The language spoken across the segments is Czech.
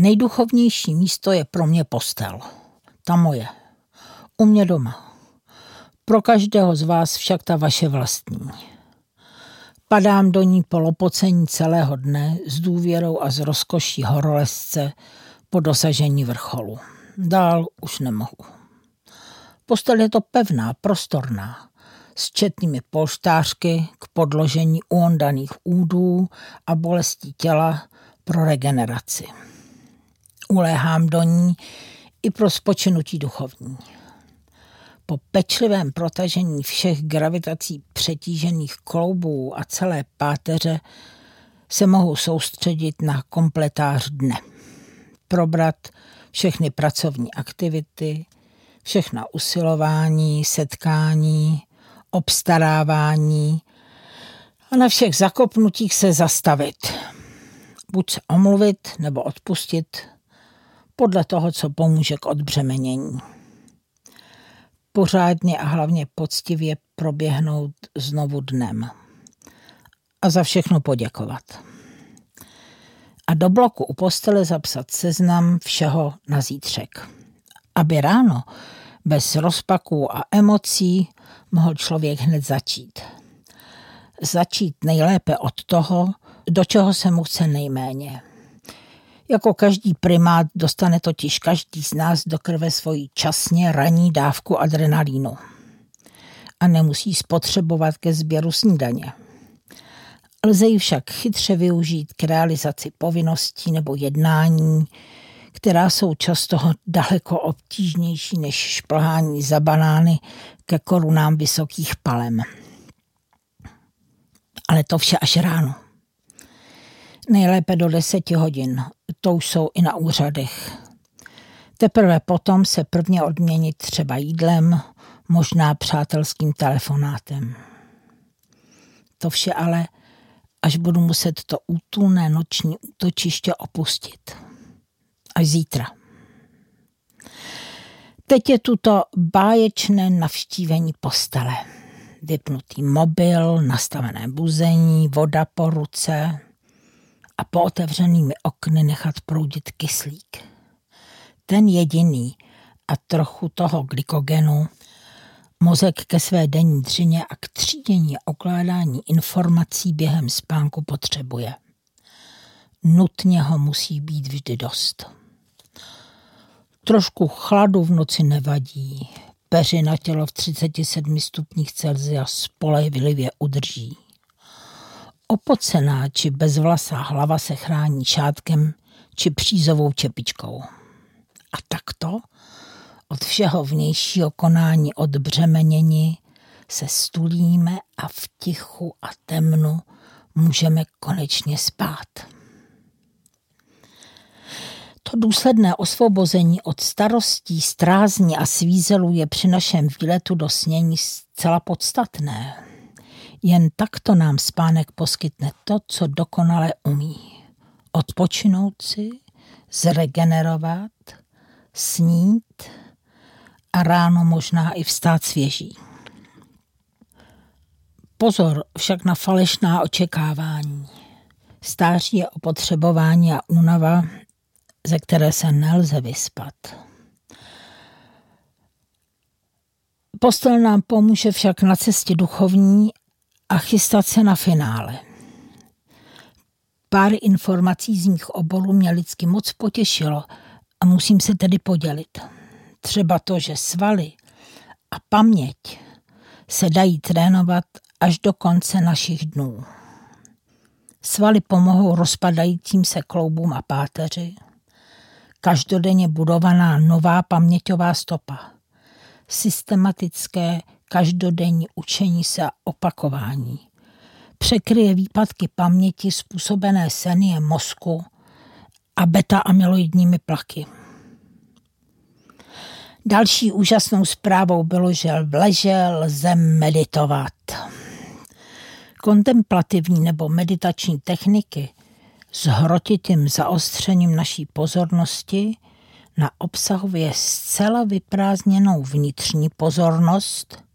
Nejduchovnější místo je pro mě postel. Ta moje. U mě doma. Pro každého z vás však ta vaše vlastní. Padám do ní po lopocení celého dne s důvěrou a s rozkoší horolezce po dosažení vrcholu. Dál už nemohu. Postel je to pevná, prostorná, s četnými polštářky k podložení uondaných údů a bolestí těla pro regeneraci. Uléhám do ní i pro spočinutí duchovní. Po pečlivém protažení všech gravitací přetížených kloubů a celé páteře se mohu soustředit na kompletář dne. Probrat všechny pracovní aktivity, všechna usilování, setkání, obstarávání a na všech zakopnutích se zastavit. Buď se omluvit nebo odpustit podle toho, co pomůže k odbřemenění. Pořádně a hlavně poctivě proběhnout znovu dnem. A za všechno poděkovat. A do bloku u postele zapsat seznam všeho na zítřek. Aby ráno bez rozpaků a emocí mohl člověk hned začít. Začít nejlépe od toho, do čeho se mu chce nejméně. Jako každý primát dostane totiž každý z nás do krve svoji časně ranní dávku adrenalínu. A nemusí spotřebovat ke sběru snídaně. Lze ji však chytře využít k realizaci povinností nebo jednání, která jsou často daleko obtížnější než šplhání za banány ke korunám vysokých palem. Ale to vše až ráno. Nejlépe do deseti hodin, to už jsou i na úřadech. Teprve potom se prvně odměnit třeba jídlem, možná přátelským telefonátem. To vše ale, až budu muset to útulné noční útočiště opustit. Až zítra. Teď je tuto báječné navštívení postele. Vypnutý mobil, nastavené buzení, voda po ruce, a po otevřenými okny nechat proudit kyslík. Ten jediný a trochu toho glykogenu mozek ke své denní dřině a k třídění a okládání informací během spánku potřebuje. Nutně ho musí být vždy dost. Trošku chladu v noci nevadí. Peři na tělo v 37 stupních Celsia spolehlivě udrží. Opocená či bezvlasá hlava se chrání šátkem či přízovou čepičkou. A takto od všeho vnějšího konání odbřemenění se stulíme a v tichu a temnu můžeme konečně spát. To důsledné osvobození od starostí, strázní a svízelů je při našem výletu do snění zcela podstatné. Jen takto nám spánek poskytne to, co dokonale umí. Odpočinout si, zregenerovat, snít a ráno možná i vstát svěží. Pozor však na falešná očekávání. Stáří je opotřebování a únava, ze které se nelze vyspat. Postel nám pomůže však na cestě duchovní a chystat se na finále. Pár informací z mých oborů mě lidsky moc potěšilo a musím se tedy podělit. Třeba to, že svaly a paměť se dají trénovat až do konce našich dnů. Svaly pomohou rozpadajícím se kloubům a páteři, každodenně budovaná nová paměťová stopa, systematické každodenní učení se a opakování. Překryje výpadky paměti způsobené senie mozku a beta-amyloidními plaky. Další úžasnou zprávou bylo, že v leže lze meditovat. Kontemplativní nebo meditační techniky s hrotitým zaostřením naší pozornosti na obsahově zcela vyprázdněnou vnitřní pozornost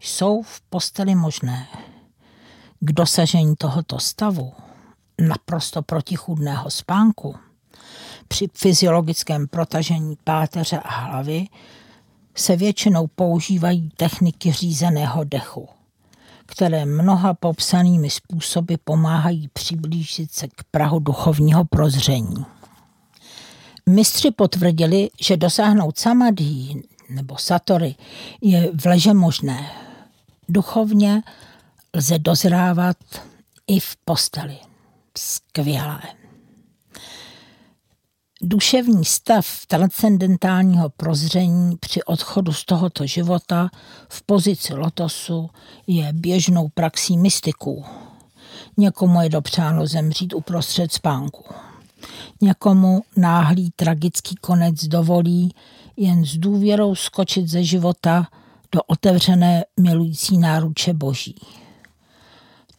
jsou v posteli možné. K dosažení tohoto stavu, naprosto protichůdného spánku, při fyziologickém protažení páteře a hlavy se většinou používají techniky řízeného dechu, které mnoha popsanými způsoby pomáhají přiblížit se k prahu duchovního prozření. Mistři potvrdili, že dosáhnout samadhi nebo satory je v leže možné. Duchovně lze dozrávat i v posteli. Skvělé. Duševní stav transcendentálního prozření při odchodu z tohoto života v pozici lotosu je běžnou praxí mystiků. Někomu je dopřáno zemřít uprostřed spánku. Někomu náhlý tragický konec dovolí jen s důvěrou skočit ze života do otevřené milující náruče boží.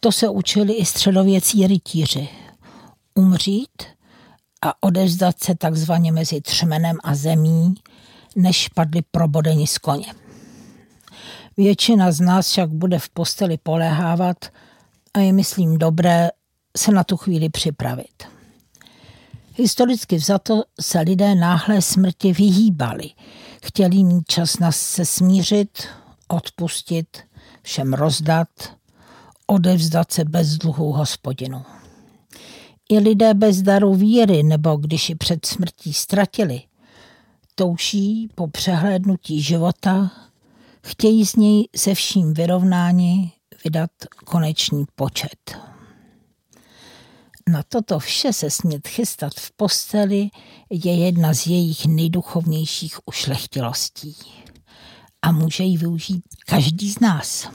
To se učili i středověcí rytíři. Umřít a odezdat se takzvaně mezi třmenem a zemí, než padli probodeni z koně. Většina z nás však bude v posteli polehávat a je, myslím, dobré se na tu chvíli připravit. Historicky vzato se lidé náhle smrti vyhýbali. Chtěli mít čas na se smířit, odpustit, všem rozdat, odevzdat se bez dluhů hospodinu. I lidé bez daru víry, nebo když ji před smrtí ztratili, touší po přehlédnutí života, chtějí z něj se vším vyrovnání vydat konečný počet. Na toto vše se smět chystat v posteli je jedna z jejich nejduchovnějších ušlechtilostí. A může ji využít každý z nás.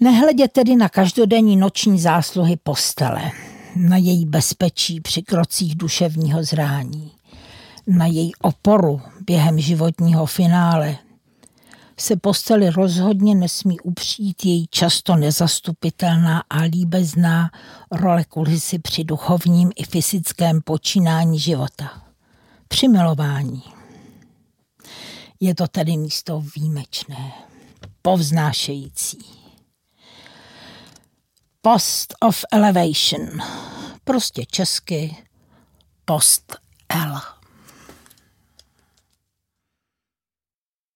Nehledě tedy na každodenní noční zásluhy postele, na její bezpečí při krocích duševního zrání, na její oporu během životního finále, se posteli rozhodně nesmí upřít její často nezastupitelná a líbezná role kulisy při duchovním i fyzickém počínání života. Při milování. Je to tedy místo výjimečné, povznášející. Post of Elevation. Prostě česky post L.